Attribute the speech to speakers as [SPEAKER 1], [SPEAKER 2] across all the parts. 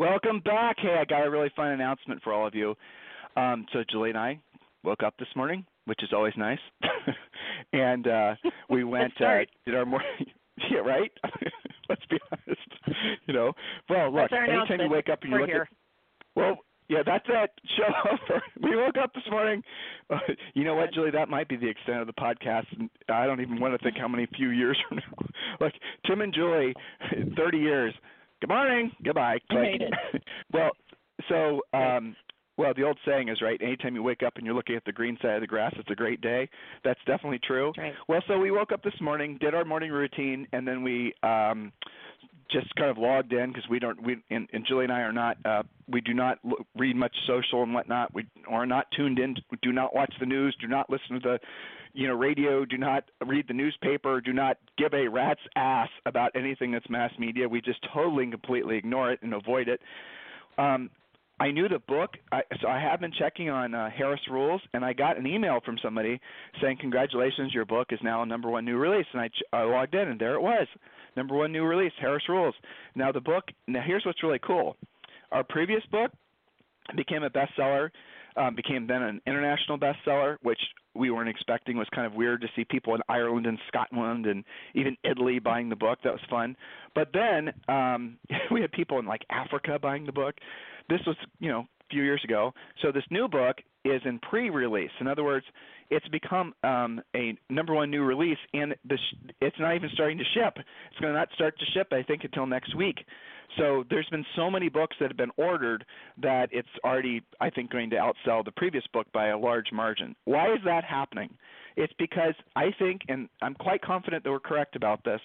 [SPEAKER 1] Welcome back. Hey, I got a really fun announcement for all of you. Um, so Julie and I woke up this morning, which is always nice, and uh, we went uh, did our morning. yeah, right. Let's be honest. You know, well, look, anytime you wake up and you
[SPEAKER 2] We're
[SPEAKER 1] look
[SPEAKER 2] here.
[SPEAKER 1] at well, yeah, that's it. Show over. We woke up this morning. Uh, you know what, Julie? That might be the extent of the podcast. And I don't even want to think how many few years from now. Like Tim and Julie, 30 years. Good morning. Goodbye. Click.
[SPEAKER 2] made it.
[SPEAKER 1] well, so um, well, the old saying is right. Anytime you wake up and you're looking at the green side of the grass, it's a great day. That's definitely true.
[SPEAKER 2] Right.
[SPEAKER 1] Well, so we woke up this morning, did our morning routine, and then we um, just kind of logged in because we don't. We and, and Julie and I are not. Uh, we do not lo- read much social and whatnot. We are not tuned in. We do not watch the news. Do not listen to the, you know, radio. Do not read the newspaper. Do not give a rat's ass about anything that's mass media. We just totally and completely ignore it and avoid it. Um, I knew the book, I, so I have been checking on uh, Harris Rules, and I got an email from somebody saying, "Congratulations, your book is now a number one new release." And I, ch- I logged in, and there it was, number one new release, Harris Rules. Now the book. Now here's what's really cool. Our previous book became a bestseller, um, became then an international bestseller, which we weren't expecting. was kind of weird to see people in Ireland and Scotland and even Italy buying the book. That was fun. But then um, we had people in like Africa buying the book. This was, you know, a few years ago. So this new book is in pre-release. In other words, it's become um, a number one new release, and the sh- it's not even starting to ship. It's going to not start to ship, I think, until next week. So there's been so many books that have been ordered that it's already, I think, going to outsell the previous book by a large margin. Why is that happening? It's because I think, and I'm quite confident that we're correct about this,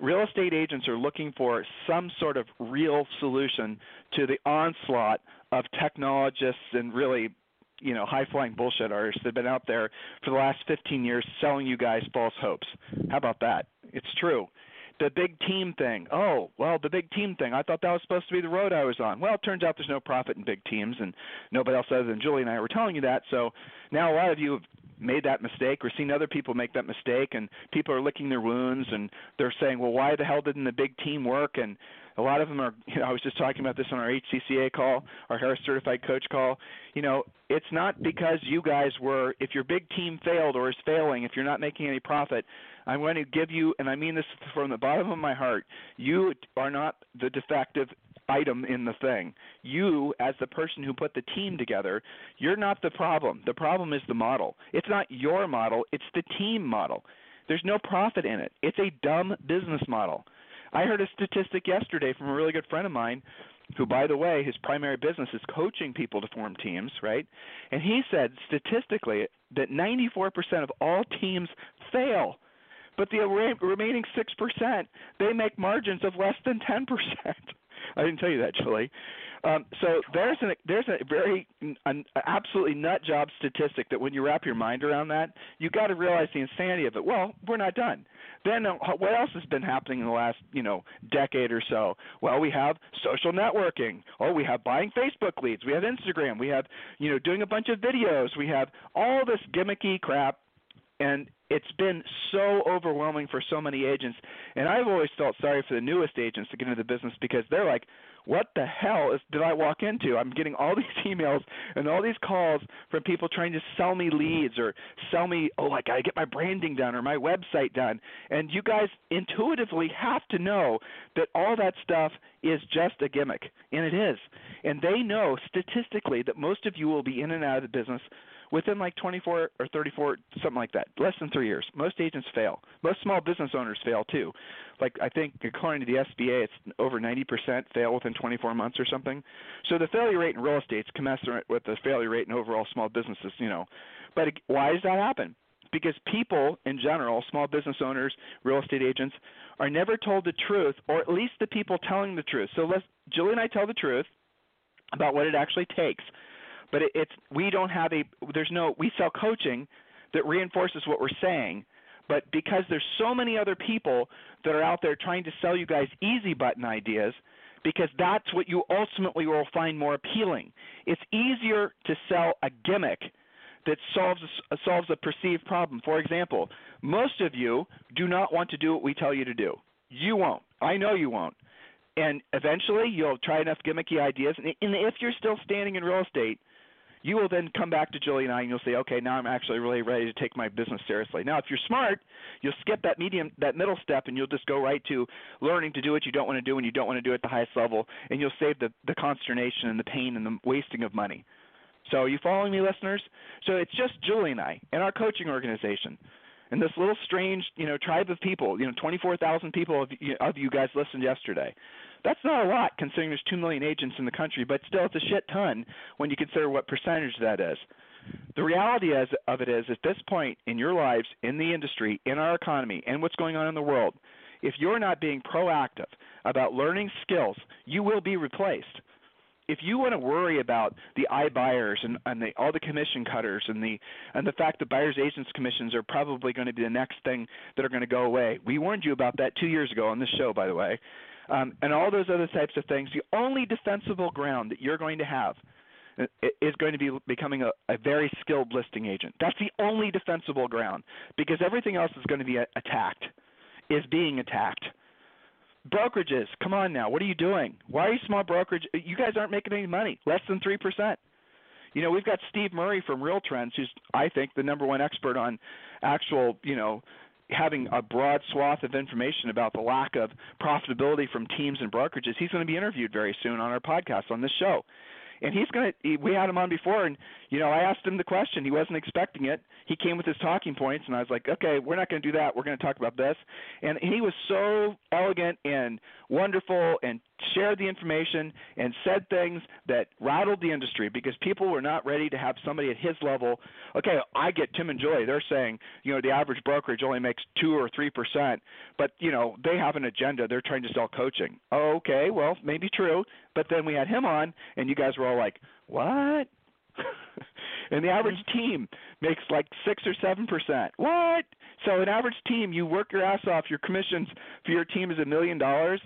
[SPEAKER 1] real estate agents are looking for some sort of real solution to the onslaught of technologists and really you know high flying bullshit artists that have been out there for the last 15 years selling you guys false hopes. How about that? It's true. The big team thing. Oh well the big team thing. I thought that was supposed to be the road i was on. Well it turns out there's no profit in big teams and nobody else other than julie and i were telling you that. So now a lot of you have made that mistake or seen other people make that mistake and people are licking their wounds and they're saying well why the hell didn't the big team work? And a lot of them are you know i was just talking about this on our hcca call our harris certified coach call. You know it's not because you guys were if your big team failed or is failing if you're not making any profit i'm going to give you and i mean this from the bottom of my heart you are not the defective item in the thing. You, as the person who put the team together, you're not the problem. The problem is the model. It's not your model, it's the team model. There's no profit in it. It's a dumb business model. I heard a statistic yesterday from a really good friend of mine who by the way his primary business is coaching people to form teams, right? And he said statistically that 94% of all teams fail. But the remaining 6%, they make margins of less than 10%. I didn't tell you that, Julie. Um, so there's an there's a very an absolutely nut job statistic that when you wrap your mind around that, you got to realize the insanity of it. Well, we're not done. Then uh, what else has been happening in the last you know decade or so? Well, we have social networking. Oh, we have buying Facebook leads. We have Instagram. We have you know doing a bunch of videos. We have all this gimmicky crap and it's been so overwhelming for so many agents and i've always felt sorry for the newest agents to get into the business because they're like what the hell is did i walk into? I'm getting all these emails and all these calls from people trying to sell me leads or sell me oh i got to get my branding done or my website done. And you guys intuitively have to know that all that stuff is just a gimmick and it is. And they know statistically that most of you will be in and out of the business within like 24 or 34, something like that, less than three years. Most agents fail. Most small business owners fail too. Like I think according to the SBA, it's over 90% fail within 24 months or something. So the failure rate in real estate is commensurate with the failure rate in overall small businesses, you know. But why does that happen? because people in general, small business owners, real estate agents, are never told the truth, or at least the people telling the truth. So let's Julie and I tell the truth about what it actually takes. But it, it's we don't have a there's no we sell coaching that reinforces what we're saying. But because there's so many other people that are out there trying to sell you guys easy button ideas, because that's what you ultimately will find more appealing. It's easier to sell a gimmick that solves a, solves a perceived problem. For example, most of you do not want to do what we tell you to do. You won't. I know you won't. And eventually, you'll try enough gimmicky ideas, and if you're still standing in real estate, you will then come back to Julie and I, and you'll say, okay, now I'm actually really ready to take my business seriously. Now, if you're smart, you'll skip that medium, that middle step, and you'll just go right to learning to do what you don't want to do and you don't want to do at the highest level, and you'll save the the consternation and the pain and the wasting of money. So, are you following me, listeners? So it's just Julie and I and our coaching organization. And this little strange, you know, tribe of people, you know, 24,000 people of of you guys listened yesterday. That's not a lot considering there's 2 million agents in the country, but still it's a shit ton when you consider what percentage that is. The reality is, of it is, at this point in your lives, in the industry, in our economy, and what's going on in the world, if you're not being proactive about learning skills, you will be replaced if you want to worry about the iBuyers and, and the, all the commission cutters and the and the fact that buyers agents commissions are probably going to be the next thing that are going to go away, we warned you about that two years ago on this show, by the way, um, and all those other types of things. The only defensible ground that you're going to have uh, is going to be becoming a, a very skilled listing agent. That's the only defensible ground because everything else is going to be attacked, is being attacked. Brokerages, come on now. What are you doing? Why are you small brokerage? You guys aren't making any money. Less than 3%. You know, we've got Steve Murray from Real Trends, who's I think the number one expert on actual, you know, having a broad swath of information about the lack of profitability from teams and brokerages. He's going to be interviewed very soon on our podcast on this show and he's going to. We had him on before, and you know, I asked him the question. He wasn't expecting it. He came with his talking points, and I was like, okay, we're not going to do that. We're going to talk about this. And he was so elegant and wonderful, and shared the information and said things that rattled the industry because people were not ready to have somebody at his level. Okay, I get Tim and Joy. They're saying, you know, the average brokerage only makes two or three percent, but you know, they have an agenda. They're trying to sell coaching. Oh, okay, well, maybe true. But then we had him on, and you guys were all like, "What?" and the average mm-hmm. team makes like six or seven percent. What? So an average team, you work your ass off. Your commissions for your team is a million dollars.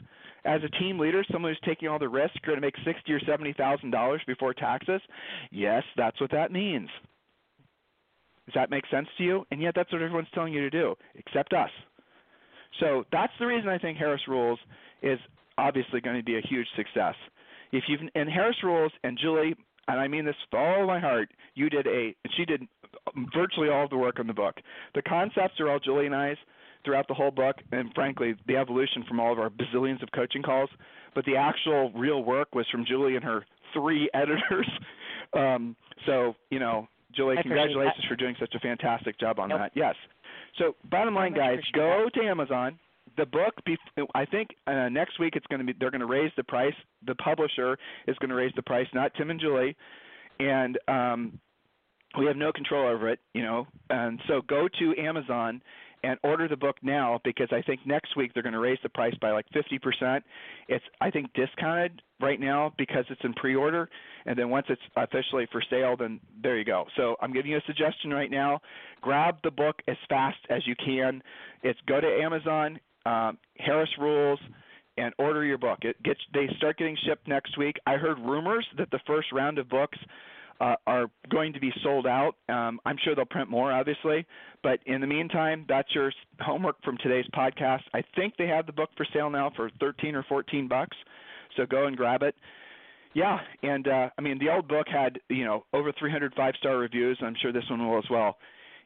[SPEAKER 1] As a team leader, someone who's taking all the risk, you're going to make sixty or seventy thousand dollars before taxes. Yes, that's what that means. Does that make sense to you? And yet, that's what everyone's telling you to do, except us. So that's the reason I think Harris Rules is obviously going to be a huge success. If you've and Harris Rules and Julie, and I mean this with all my heart, you did a she did virtually all of the work on the book. The concepts are all Julie and I's throughout the whole book, and frankly, the evolution from all of our bazillions of coaching calls. But the actual real work was from Julie and her three editors. Um, so you know, Julie, congratulations for doing such a fantastic job on that. Yes. So bottom line, guys, go to Amazon the book i think uh, next week it's going to be they're going to raise the price the publisher is going to raise the price not tim and julie and um we have no control over it you know and so go to amazon and order the book now because I think next week they're going to raise the price by like 50%. It's I think discounted right now because it's in pre-order, and then once it's officially for sale, then there you go. So I'm giving you a suggestion right now: grab the book as fast as you can. It's go to Amazon, um, Harris Rules, and order your book. It gets they start getting shipped next week. I heard rumors that the first round of books uh, are going to be sold out. Um, I'm sure they'll print more, obviously, but in the meantime, that's your homework from today's podcast. I think they have the book for sale now for 13 or 14 bucks, so go and grab it. Yeah, and uh, I mean the old book had you know over 300 five star reviews. I'm sure this one will as well.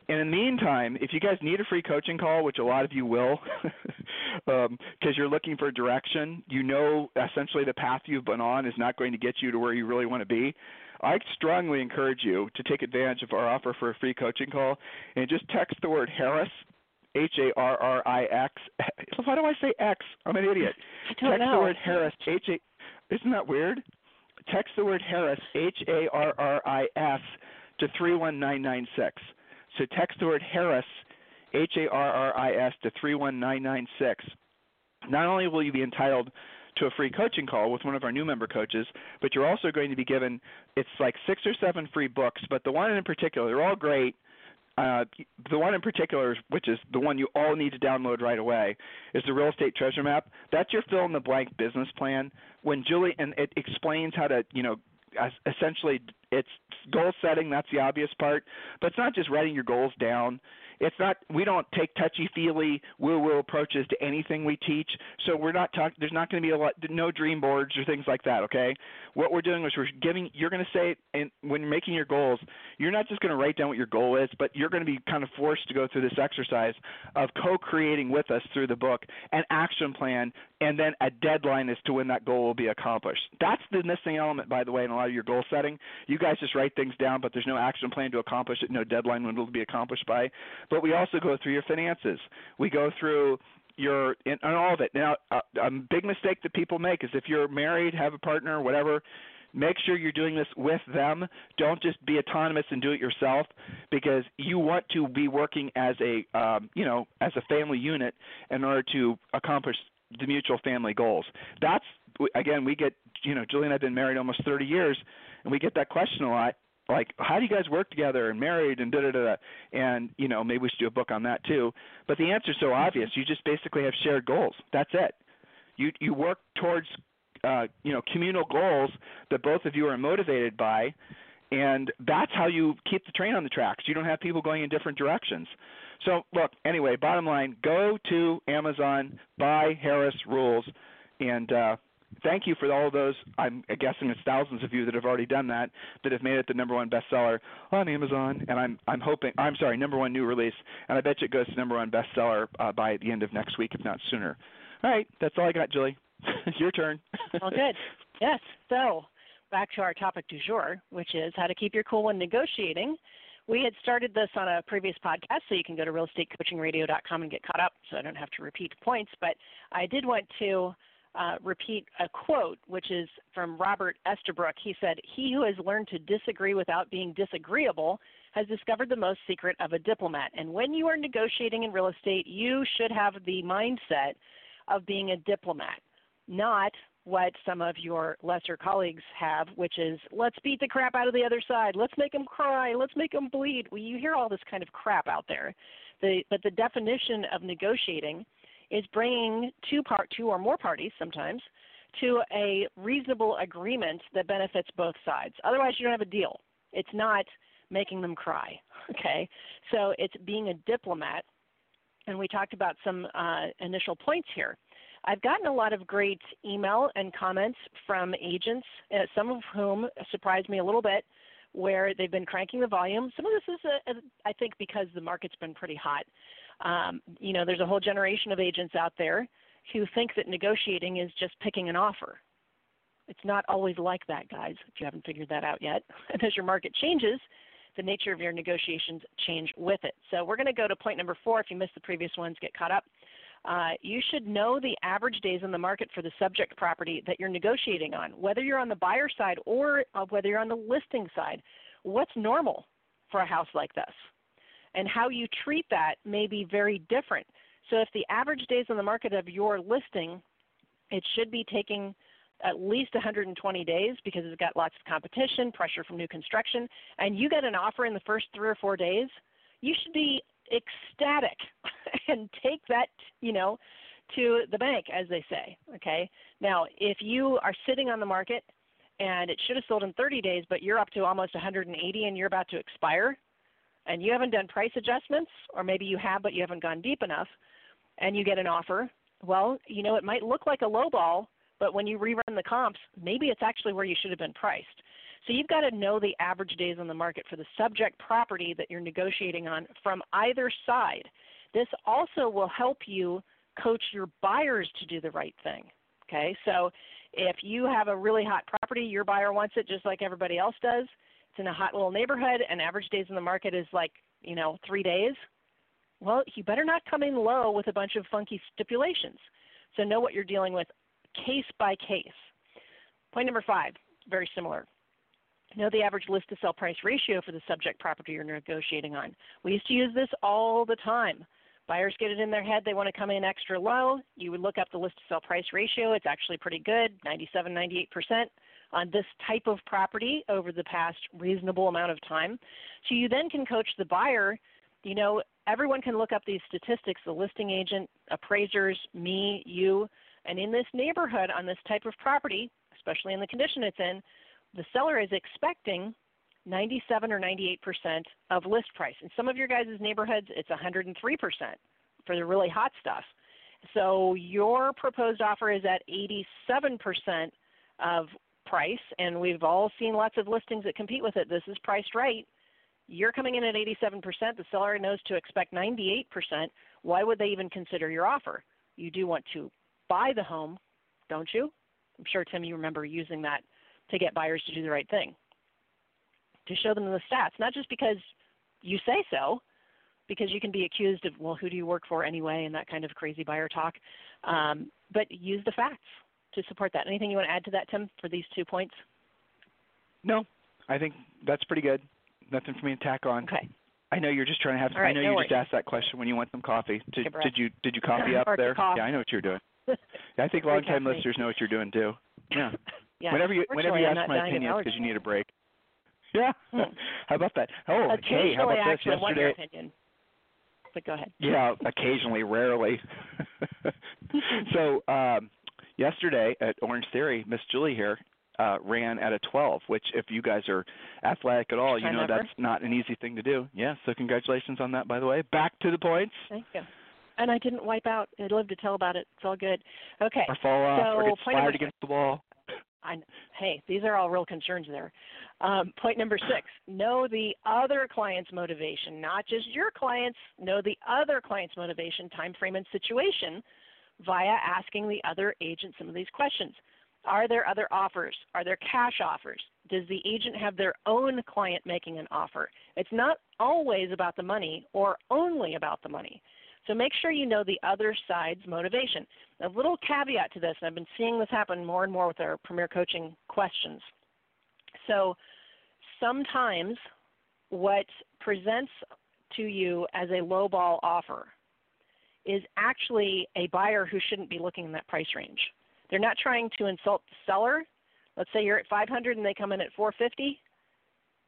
[SPEAKER 1] In the meantime, if you guys need a free coaching call, which a lot of you will, because um, you're looking for direction, you know essentially the path you've been on is not going to get you to where you really want to be. I strongly encourage you to take advantage of our offer for a free coaching call and just text the word Harris, H A R R I X. Why do I say X? I'm an idiot. Text
[SPEAKER 2] know.
[SPEAKER 1] the word Harris, H A. Isn't that weird? Text the word Harris, H A R R I S, to 31996. So text the word Harris, H A R R I S, to 31996. Not only will you be entitled to a free coaching call with one of our new member coaches, but you're also going to be given it's like six or seven free books, but the one in particular, they're all great. Uh, the one in particular, which is the one you all need to download right away, is the real estate treasure map. That's your fill in the blank business plan. When Julie and it explains how to, you know, essentially it's goal setting. That's the obvious part, but it's not just writing your goals down it's not we don't take touchy feely woo woo approaches to anything we teach. So we're not talking. There's not going to be a lot, no dream boards or things like that. Okay, what we're doing is we're giving. You're going to say, and when you're making your goals, you're not just going to write down what your goal is, but you're going to be kind of forced to go through this exercise of co-creating with us through the book an action plan, and then a deadline as to when that goal will be accomplished. That's the missing element, by the way, in a lot of your goal setting. You guys just write things down, but there's no action plan to accomplish it, no deadline when it'll be accomplished by. But we also go through your finances. We go through your and all of it. Now, a, a big mistake that people make is if you're married, have a partner, whatever. Make sure you're doing this with them. Don't just be autonomous and do it yourself, because you want to be working as a um, you know as a family unit in order to accomplish the mutual family goals. That's again, we get you know Julie and I've been married almost 30 years, and we get that question a lot like how do you guys work together and married and da da da and you know maybe we should do a book on that too. But the answer's so mm-hmm. obvious. You just basically have shared goals. That's it. You you work towards uh you know communal goals that both of you are motivated by and that's how you keep the train on the tracks. You don't have people going in different directions. So look anyway bottom line go to amazon buy harris rules and uh thank you for all of those. I'm guessing it's thousands of you that have already done that, that have made it the number one bestseller on Amazon. And I'm I'm hoping I'm sorry, number one new release, and I bet you it goes to number one bestseller uh, by the end of next week, if not sooner. All right, that's all I got, Julie. Your turn.
[SPEAKER 2] well, good. Yes. So back to our topic du jour, which is how to keep your cool when negotiating. We had started this on a previous podcast, so you can go to realestatecoachingradio.com and get caught up, so I don't have to repeat points. But I did want to uh, repeat a quote, which is from Robert Estabrook. He said, He who has learned to disagree without being disagreeable has discovered the most secret of a diplomat. And when you are negotiating in real estate, you should have the mindset of being a diplomat, not what some of your lesser colleagues have, which is let's beat the crap out of the other side, let's make them cry, let's make them bleed. Well, you hear all this kind of crap out there. The, but the definition of negotiating is bringing two part two or more parties sometimes to a reasonable agreement that benefits both sides. Otherwise, you don't have a deal. It's not making them cry. Okay, so it's being a diplomat, and we talked about some uh, initial points here. I've gotten a lot of great email and comments from agents, uh, some of whom surprised me a little bit, where they've been cranking the volume. Some of this is, a, I think, because the market's been pretty hot. Um, you know, there's a whole generation of agents out there who think that negotiating is just picking an offer. It's not always like that, guys, if you haven't figured that out yet. And as your market changes, the nature of your negotiations change with it. So we're going to go to point number four. If you missed the previous ones, get caught up. Uh, you should know the average days in the market for the subject property that you're negotiating on, whether you're on the buyer side or uh, whether you're on the listing side. What's normal for a house like this? And how you treat that may be very different. So if the average days on the market of your listing, it should be taking at least 120 days because it's got lots of competition, pressure from new construction, and you get an offer in the first three or four days, you should be ecstatic and take that, you know, to the bank, as they say. Okay. Now, if you are sitting on the market and it should have sold in 30 days, but you're up to almost 180 and you're about to expire, and you haven't done price adjustments, or maybe you have but you haven't gone deep enough, and you get an offer, well, you know, it might look like a low ball, but when you rerun the comps, maybe it's actually where you should have been priced. So you've got to know the average days on the market for the subject property that you're negotiating on from either side. This also will help you coach your buyers to do the right thing. Okay, so if you have a really hot property, your buyer wants it just like everybody else does in a hot little neighborhood and average days in the market is like, you know, three days, well, you better not come in low with a bunch of funky stipulations. So know what you're dealing with case by case. Point number five, very similar. Know the average list to sell price ratio for the subject property you're negotiating on. We used to use this all the time. Buyers get it in their head they want to come in extra low. You would look up the list to sell price ratio. It's actually pretty good, 97, 98% on this type of property over the past reasonable amount of time. So you then can coach the buyer. You know, everyone can look up these statistics the listing agent, appraisers, me, you. And in this neighborhood on this type of property, especially in the condition it's in, the seller is expecting 97 or 98% of list price. In some of your guys' neighborhoods, it's 103% for the really hot stuff. So your proposed offer is at 87% of price, and we've all seen lots of listings that compete with it. This is priced right. You're coming in at 87%. The seller knows to expect 98%. Why would they even consider your offer? You do want to buy the home, don't you? I'm sure, Tim, you remember using that to get buyers to do the right thing to show them the stats, not just because you say so, because you can be accused of, well, who do you work for anyway, and that kind of crazy buyer talk, um, but use the facts to support that. Anything you want to add to that, Tim, for these two points?
[SPEAKER 1] No, I think that's pretty good. Nothing for me to tack on.
[SPEAKER 2] Okay.
[SPEAKER 1] I know you're just trying to have.
[SPEAKER 2] Right,
[SPEAKER 1] I know
[SPEAKER 2] no
[SPEAKER 1] you
[SPEAKER 2] worries.
[SPEAKER 1] just asked that question when you want some coffee. Did, did you did you coffee up there? Yeah, I know what you're doing. I think
[SPEAKER 2] Or
[SPEAKER 1] long-time listeners know what you're doing too. Yeah.
[SPEAKER 2] yeah.
[SPEAKER 1] whenever you whenever you ask my opinion, because you need a break. Yeah.
[SPEAKER 2] Hmm.
[SPEAKER 1] how about that? Oh, hey, how about this? Yesterday,
[SPEAKER 2] opinion. But go ahead.
[SPEAKER 1] Yeah, occasionally, rarely. so um, yesterday at Orange Theory, Miss Julie here uh, ran at a 12, which if you guys are athletic at all, you
[SPEAKER 2] Time
[SPEAKER 1] know
[SPEAKER 2] ever.
[SPEAKER 1] that's not an easy thing to do. Yeah, so congratulations on that, by the way. Back to the points.
[SPEAKER 2] Thank you. And I didn't wipe out. I'd love to tell about it. It's all good. Okay.
[SPEAKER 1] Or fall off, or
[SPEAKER 2] So,
[SPEAKER 1] get
[SPEAKER 2] point
[SPEAKER 1] slimed
[SPEAKER 2] number
[SPEAKER 1] against the wall.
[SPEAKER 2] I, hey, these are all real concerns there. Um, point number six: know the other client's motivation, not just your client's. Know the other client's motivation, time frame, and situation via asking the other agent some of these questions. Are there other offers? Are there cash offers? Does the agent have their own client making an offer? It's not always about the money or only about the money. So make sure you know the other side's motivation. A little caveat to this, and I've been seeing this happen more and more with our Premier Coaching questions. So sometimes what presents to you as a lowball offer is actually a buyer who shouldn't be looking in that price range. They're not trying to insult the seller. Let's say you're at 500 and they come in at 450.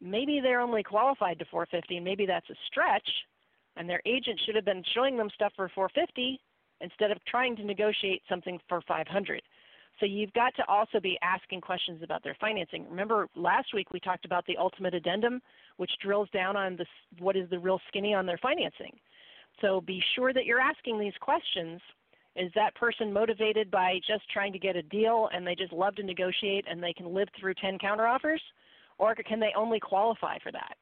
[SPEAKER 2] Maybe they're only qualified to 450, and maybe that's a stretch. And their agent should have been showing them stuff for 450 instead of trying to negotiate something for 500. So you've got to also be asking questions about their financing. Remember last week we talked about the ultimate addendum, which drills down on this, what is the real skinny on their financing. So be sure that you're asking these questions. Is that person motivated by just trying to get a deal and they just love to negotiate and they can live through 10 counteroffers? Or can they only qualify for that?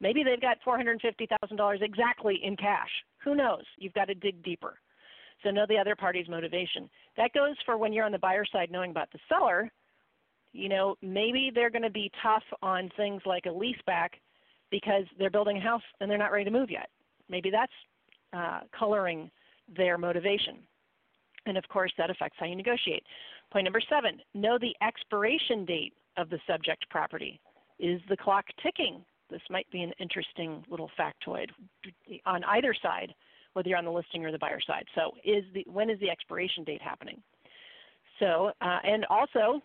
[SPEAKER 2] Maybe they've got $450,000 exactly in cash. Who knows? You've got to dig deeper. So know the other party's motivation. That goes for when you're on the buyer side knowing about the seller. You know, maybe they're going to be tough on things like a lease back because they're building a house and they're not ready to move yet. Maybe that's uh, coloring their motivation. And of course, that affects how you negotiate. Point number seven know the expiration date of the subject property. Is the clock ticking? This might be an interesting little factoid on either side, whether you're on the listing or the buyer side. So, is the when is the expiration date happening? So, uh, and also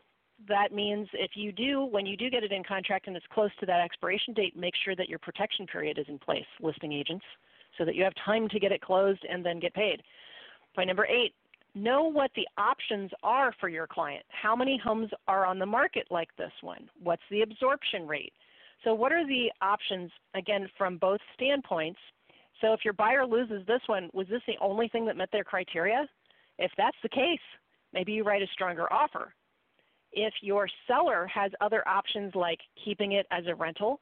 [SPEAKER 2] that means if you do, when you do get it in contract and it's close to that expiration date, make sure that your protection period is in place, listing agents, so that you have time to get it closed and then get paid. Point number eight, know what the options are for your client. How many homes are on the market like this one? What's the absorption rate? So, what are the options, again, from both standpoints? So, if your buyer loses this one, was this the only thing that met their criteria? If that's the case, maybe you write a stronger offer. If your seller has other options like keeping it as a rental,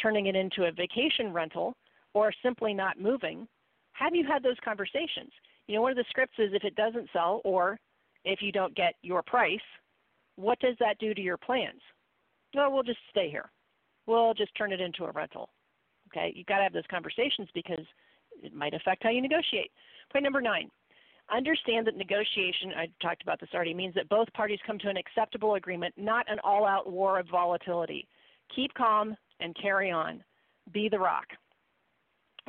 [SPEAKER 2] turning it into a vacation rental, or simply not moving, have you had those conversations? You know, one of the scripts is if it doesn't sell or if you don't get your price, what does that do to your plans? Well, we'll just stay here. We'll just turn it into a rental. Okay, you've got to have those conversations because it might affect how you negotiate. Point number nine understand that negotiation, I talked about this already, means that both parties come to an acceptable agreement, not an all out war of volatility. keep calm and carry on. Be the rock.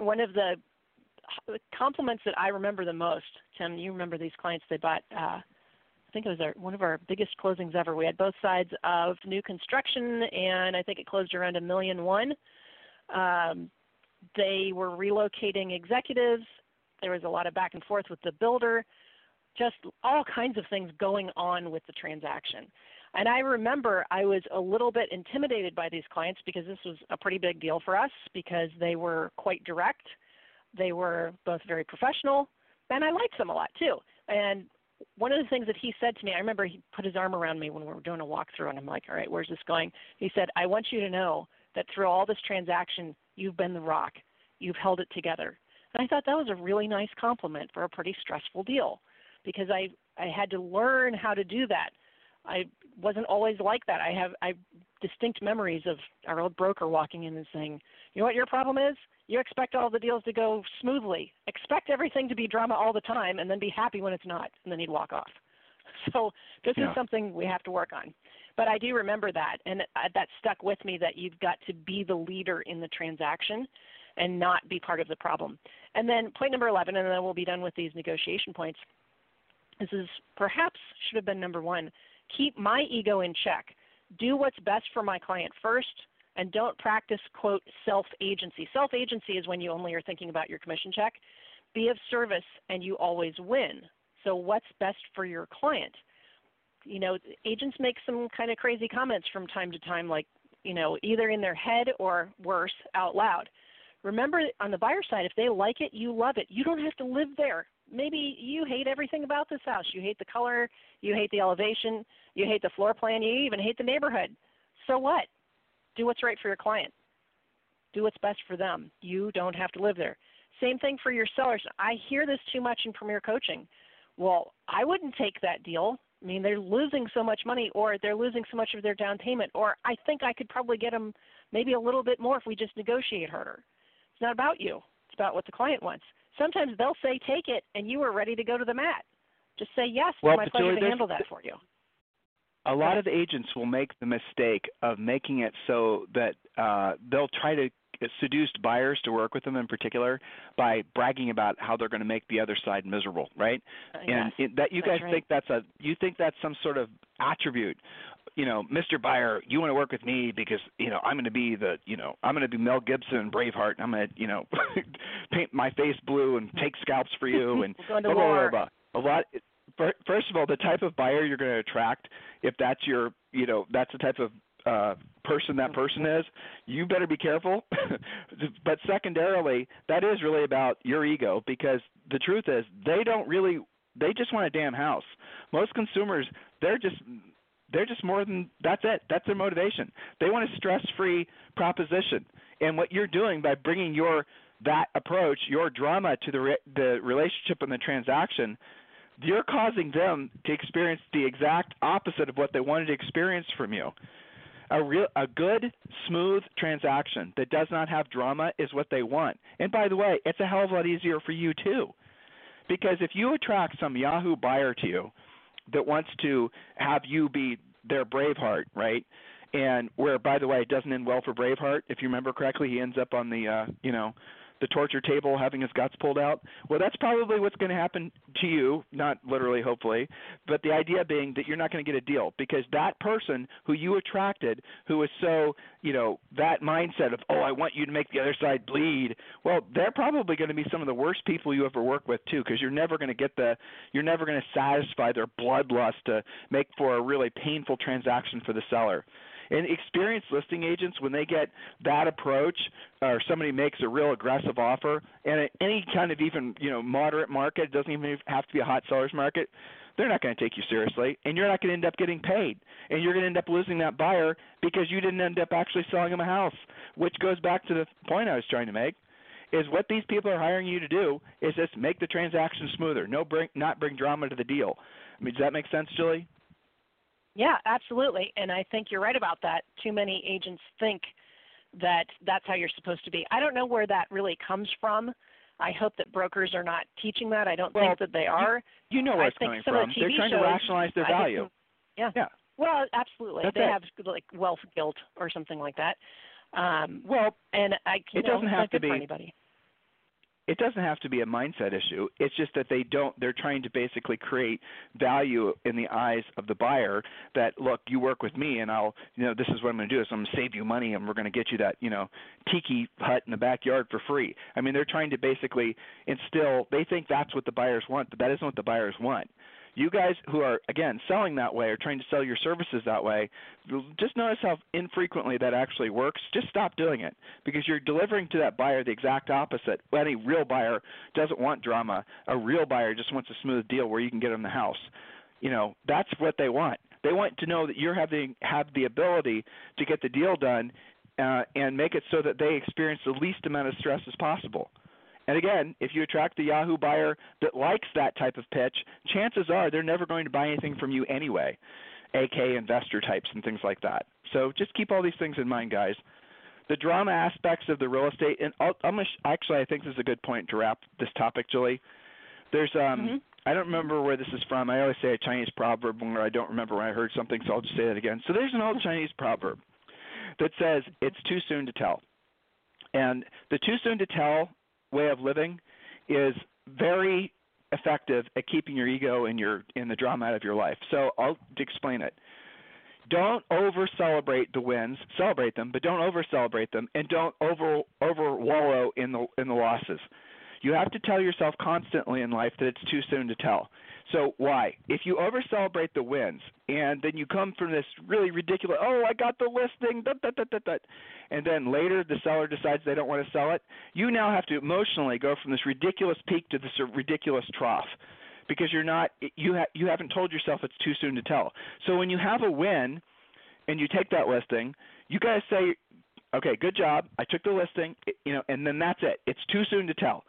[SPEAKER 2] One of the compliments that I remember the most, Tim, you remember these clients they bought. Uh, I think it was our, one of our biggest closings ever. We had both sides of new construction, and I think it closed around a million one. Um, they were relocating executives. There was a lot of back and forth with the builder, just all kinds of things going on with the transaction. And I remember I was a little bit intimidated by these clients because this was a pretty big deal for us because they were quite direct. They were both very professional, and I liked them a lot too. And one of the things that he said to me, I remember he put his arm around me when we were doing a walkthrough, and I'm like, all right, where's this going? He said, I want you to know that through all this transaction, you've been the rock. You've held it together. And I thought that was a really nice compliment for a pretty stressful deal because I, I had to learn how to do that. I wasn't always like that. I have I distinct memories of our old broker walking in and saying, "You know what your problem is? You expect all the deals to go smoothly. Expect everything to be drama all the time, and then be happy when it's not." And then he'd walk off. So this yeah. is something we have to work on. But I do remember that, and uh, that stuck with me. That you've got to be the leader in the transaction, and not be part of the problem. And then point number 11, and then we'll be done with these negotiation points. This is perhaps should have been number one keep my ego in check. Do what's best for my client first, and don't practice, quote, self agency. Self agency is when you only are thinking about your commission check. Be of service, and you always win. So, what's best for your client? You know, agents make some kind of crazy comments from time to time, like, you know, either in their head or worse, out loud. Remember, on the buyer side, if they like it, you love it. You don't have to live there maybe you hate everything about this house. You hate the color, you hate the elevation, you hate the floor plan, you even hate the neighborhood. So what? Do what's right for your client. Do what's best for them. You don't have to live there. Same thing for your sellers. I hear this too much in Premier Coaching. Well, I wouldn't take that deal. I mean, they're losing so much money, or they're losing so much of their down payment, or I think I could probably get them maybe a little bit more if we just negotiate harder. It's not about you, it's about what the client wants sometimes they'll say take it and you are ready to go to the mat. Just say yes,
[SPEAKER 1] well,
[SPEAKER 2] my pleasure to handle that for you.
[SPEAKER 1] A lot of agents will make the mistake of making it so that uh, they'll try to seduce buyers to work with them in particular by bragging about how they're going to make the other side miserable, right?
[SPEAKER 2] Uh,
[SPEAKER 1] and
[SPEAKER 2] yes,
[SPEAKER 1] it, that you
[SPEAKER 2] guys
[SPEAKER 1] right. think that's a you think that's some sort of attribute you know, Mr. Buyer, you want to work with me because you know I'm going to be the you know I'm going to be Mel Gibson and Braveheart. And I'm going to you know paint my face blue and take scalps for you and
[SPEAKER 2] blah, blah, blah,
[SPEAKER 1] blah. A lot. First of all, the type of buyer you're going to attract, if that's your you know that's the type of uh, person that person is, you better be careful. but secondarily, that is really about your ego because the truth is they don't really they just want a damn house. Most consumers, they're just they're just more than that's it. That's their motivation. They want a stress-free proposition. And what you're doing by bringing your that approach, your drama to the re, the relationship and the transaction, you're causing them to experience the exact opposite of what they wanted to experience from you. A real a good smooth transaction that does not have drama is what they want. And by the way, it's a hell of a lot easier for you too. Because if you attract some Yahoo buyer to you that wants to have you be their Braveheart, right? And where, by the way, it doesn't end well for Braveheart. If you remember correctly, he ends up on the, uh, you know, the torture table having his guts pulled out. Well, that's probably what's going to happen to you, not literally, hopefully, but the idea being that you're not going to get a deal because that person who you attracted, who was so, you know, that mindset of, oh, I want you to make the other side bleed. Well, they're probably going to be some of the worst people you ever work with too, because you're never going to get the, you're never going to satisfy their bloodlust to make for a really painful transaction for the seller. And experienced listing agents, when they get that approach, or somebody makes a real aggressive offer, and any kind of even you know moderate market, it doesn't even have to be a hot seller's market, they're not going to take you seriously, and you're not going to end up getting paid, and you're going to end up losing that buyer because you didn't end up actually selling them a house. Which goes back to the point I was trying to make is what these people are hiring you to do is just make the transaction smoother. No bring not bring drama to the deal. I mean, does that make sense, Julie?
[SPEAKER 2] Yeah, absolutely. And I think you're right about that. Too many agents think that that's how you're supposed to be. I don't know where that really comes from. I hope that brokers are not teaching that. I don't
[SPEAKER 1] well,
[SPEAKER 2] think that they are.
[SPEAKER 1] You, you know where
[SPEAKER 2] I
[SPEAKER 1] it's
[SPEAKER 2] coming
[SPEAKER 1] from.
[SPEAKER 2] They're
[SPEAKER 1] trying
[SPEAKER 2] shows,
[SPEAKER 1] to rationalize their value.
[SPEAKER 2] yeah.
[SPEAKER 1] Yeah.
[SPEAKER 2] Well, absolutely.
[SPEAKER 1] That's
[SPEAKER 2] they
[SPEAKER 1] it.
[SPEAKER 2] have like wealth guilt or something like that. Um,
[SPEAKER 1] well,
[SPEAKER 2] and I,
[SPEAKER 1] it
[SPEAKER 2] know,
[SPEAKER 1] doesn't have to be-
[SPEAKER 2] anybody.
[SPEAKER 1] It doesn't have to be a mindset issue. It's just that they don't. They're trying to basically create value in the eyes of the buyer. That look, you work with me, and I'll, you know, this is what I'm going to do. Is I'm going to save you money, and we're going to get you that, you know, tiki hut in the backyard for free. I mean, they're trying to basically instill. They think that's what the buyers want, but that isn't what the buyers want. You guys who are again selling that way or trying to sell your services that way, just notice how infrequently that actually works. Just stop doing it because you're delivering to that buyer the exact opposite. Any real buyer doesn't want drama. A real buyer just wants a smooth deal where you can get them the house. You know, that's what they want. They want to know that you're having have the ability to get the deal done uh, and make it so that they experience the least amount of stress as possible. And again, if you attract the Yahoo buyer that likes that type of pitch, chances are they're never going to buy anything from you anyway, AK investor types and things like that. So just keep all these things in mind, guys. The drama aspects of the real estate, and I'll, I'm gonna, actually, I think this is a good point to wrap this topic, Julie. There's, um,
[SPEAKER 2] Mhm.
[SPEAKER 1] I don't remember where this is from. I always say a Chinese proverb where I don't remember when I heard something, so I'll just say that again. So there's an old Chinese proverb that says it's too soon to tell. And the too soon to tell way of living is very effective at keeping your ego and your in the drama out of your life. So I'll explain it. Don't over celebrate the wins. Celebrate them, but don't over celebrate them, and don't over over wallow in the in the losses. You have to tell yourself constantly in life that it's too soon to tell. So why? If you over celebrate the wins and then you come from this really ridiculous, oh, I got the listing, da, da, da, da, da, and then later the seller decides they don't want to sell it, you now have to emotionally go from this ridiculous peak to this ridiculous trough because you're not you ha- you haven't told yourself it's too soon to tell. So when you have a win and you take that listing, you guys say, okay, good job, I took the listing, you know, and then that's it. It's too soon to tell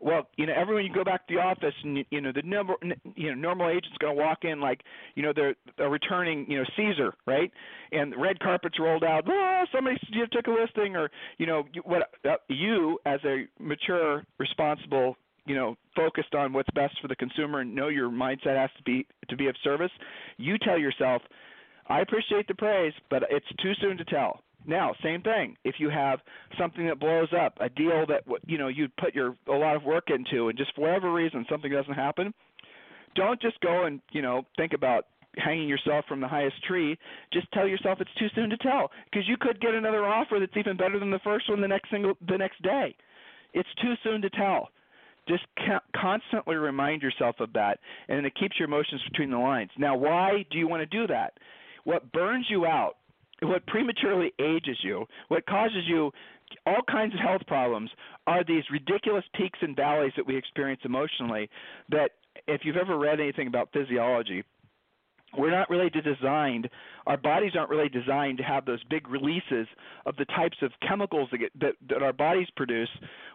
[SPEAKER 1] well, you know, everyone you go back to the office and you know the number, you know, normal agent's going to walk in like, you know, they're, they're returning, you know, Caesar, right? And red carpets rolled out. Oh, somebody you took a listing, or you know, what uh, you as a mature, responsible, you know, focused on what's best for the consumer and know your mindset has to be to be of service. You tell yourself, I appreciate the praise, but it's too soon to tell. Now, same thing. If you have something that blows up, a deal that you know you put your a lot of work into, and just for whatever reason something doesn't happen, don't just go and you know think about hanging yourself from the highest tree. Just tell yourself it's too soon to tell because you could get another offer that's even better than the first one the next single the next day. It's too soon to tell. Just constantly remind yourself of that, and it keeps your emotions between the lines. Now, why do you want to do that? What burns you out what prematurely ages you, what causes you all kinds of health problems are these ridiculous peaks and valleys that we experience emotionally that if you've ever read anything about physiology we're not really designed our bodies aren't really designed to have those big releases of the types of chemicals that, get, that, that our bodies produce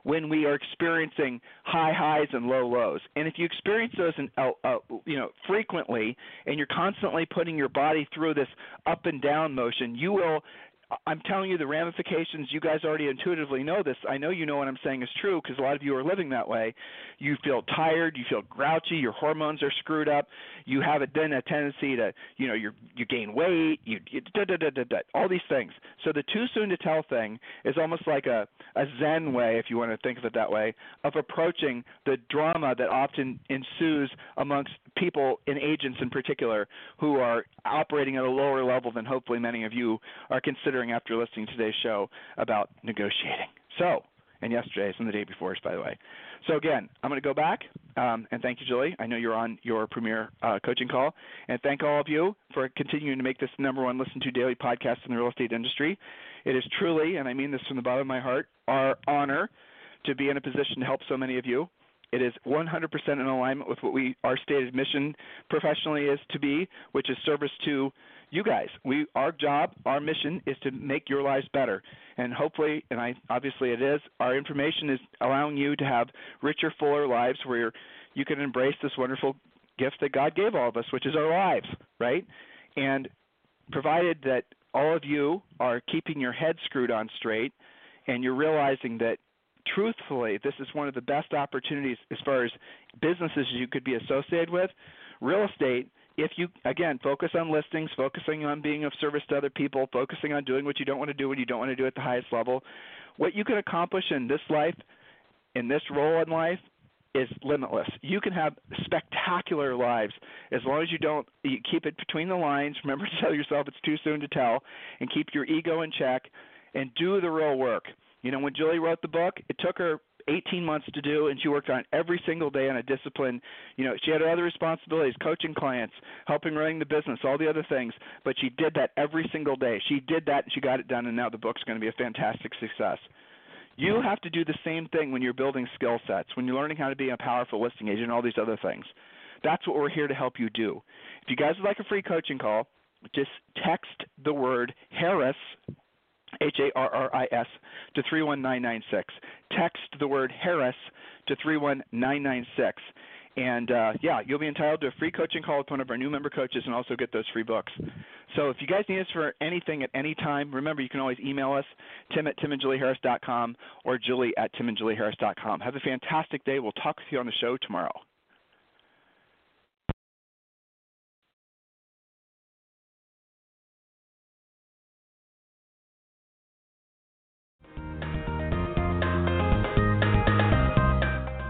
[SPEAKER 1] when we are experiencing high highs and low lows. And if you experience those in, uh, uh, you know frequently and you're constantly putting your body through this up and down motion you will I'm telling you the ramifications. You guys already intuitively know this. I know you know what I'm saying is true because a lot of you are living that way. You feel tired. You feel grouchy. Your hormones are screwed up. You have a, then a tendency to, you know, you you gain weight. You, you da, da, da, da, da, all these things. So the too soon to tell thing is almost like a a Zen way, if you want to think of it that way, of approaching the drama that often ensues amongst people and agents in particular who are operating at a lower level than hopefully many of you are considering after listening to today's show about negotiating. So, and yesterday's and the day before's, by the way. So again, I'm going to go back um, and thank you, Julie. I know you're on your premier uh, coaching call, and thank all of you for continuing to make this number one listen to daily podcast in the real estate industry. It is truly, and I mean this from the bottom of my heart, our honor to be in a position to help so many of you. It is 100% in alignment with what we our stated mission professionally is to be, which is service to you guys. We our job, our mission is to make your lives better, and hopefully, and I obviously it is. Our information is allowing you to have richer, fuller lives where you can embrace this wonderful gift that God gave all of us, which is our lives, right? And provided that all of you are keeping your head screwed on straight, and you're realizing that truthfully, this is one of the best opportunities as far as businesses you could be associated with. Real estate if you again focus on listings, focusing on being of service to other people, focusing on doing what you don't want to do when you don't want to do at the highest level, what you can accomplish in this life, in this role in life, is limitless. You can have spectacular lives as long as you don't you keep it between the lines. Remember to tell yourself it's too soon to tell, and keep your ego in check, and do the real work. You know, when Julie wrote the book, it took her 18 months to do, and she worked on every single day on a discipline. You know, she had other responsibilities, coaching clients, helping running the business, all the other things, but she did that every single day. She did that, and she got it done, and now the book's going to be a fantastic success. You have to do the same thing when you're building skill sets, when you're learning how to be a powerful listing agent, all these other things. That's what we're here to help you do. If you guys would like a free coaching call, just text the word Harris, H A R R I S, to 31996. Text the word Harris to 31996. And uh, yeah, you'll be entitled to a free coaching call with one of our new member coaches and also get those free books. So if you guys need us for anything at any time, remember you can always email us, tim at timandjulieharris.com or julie at timandjulieharris.com. Have a fantastic day. We'll talk with you on the show tomorrow.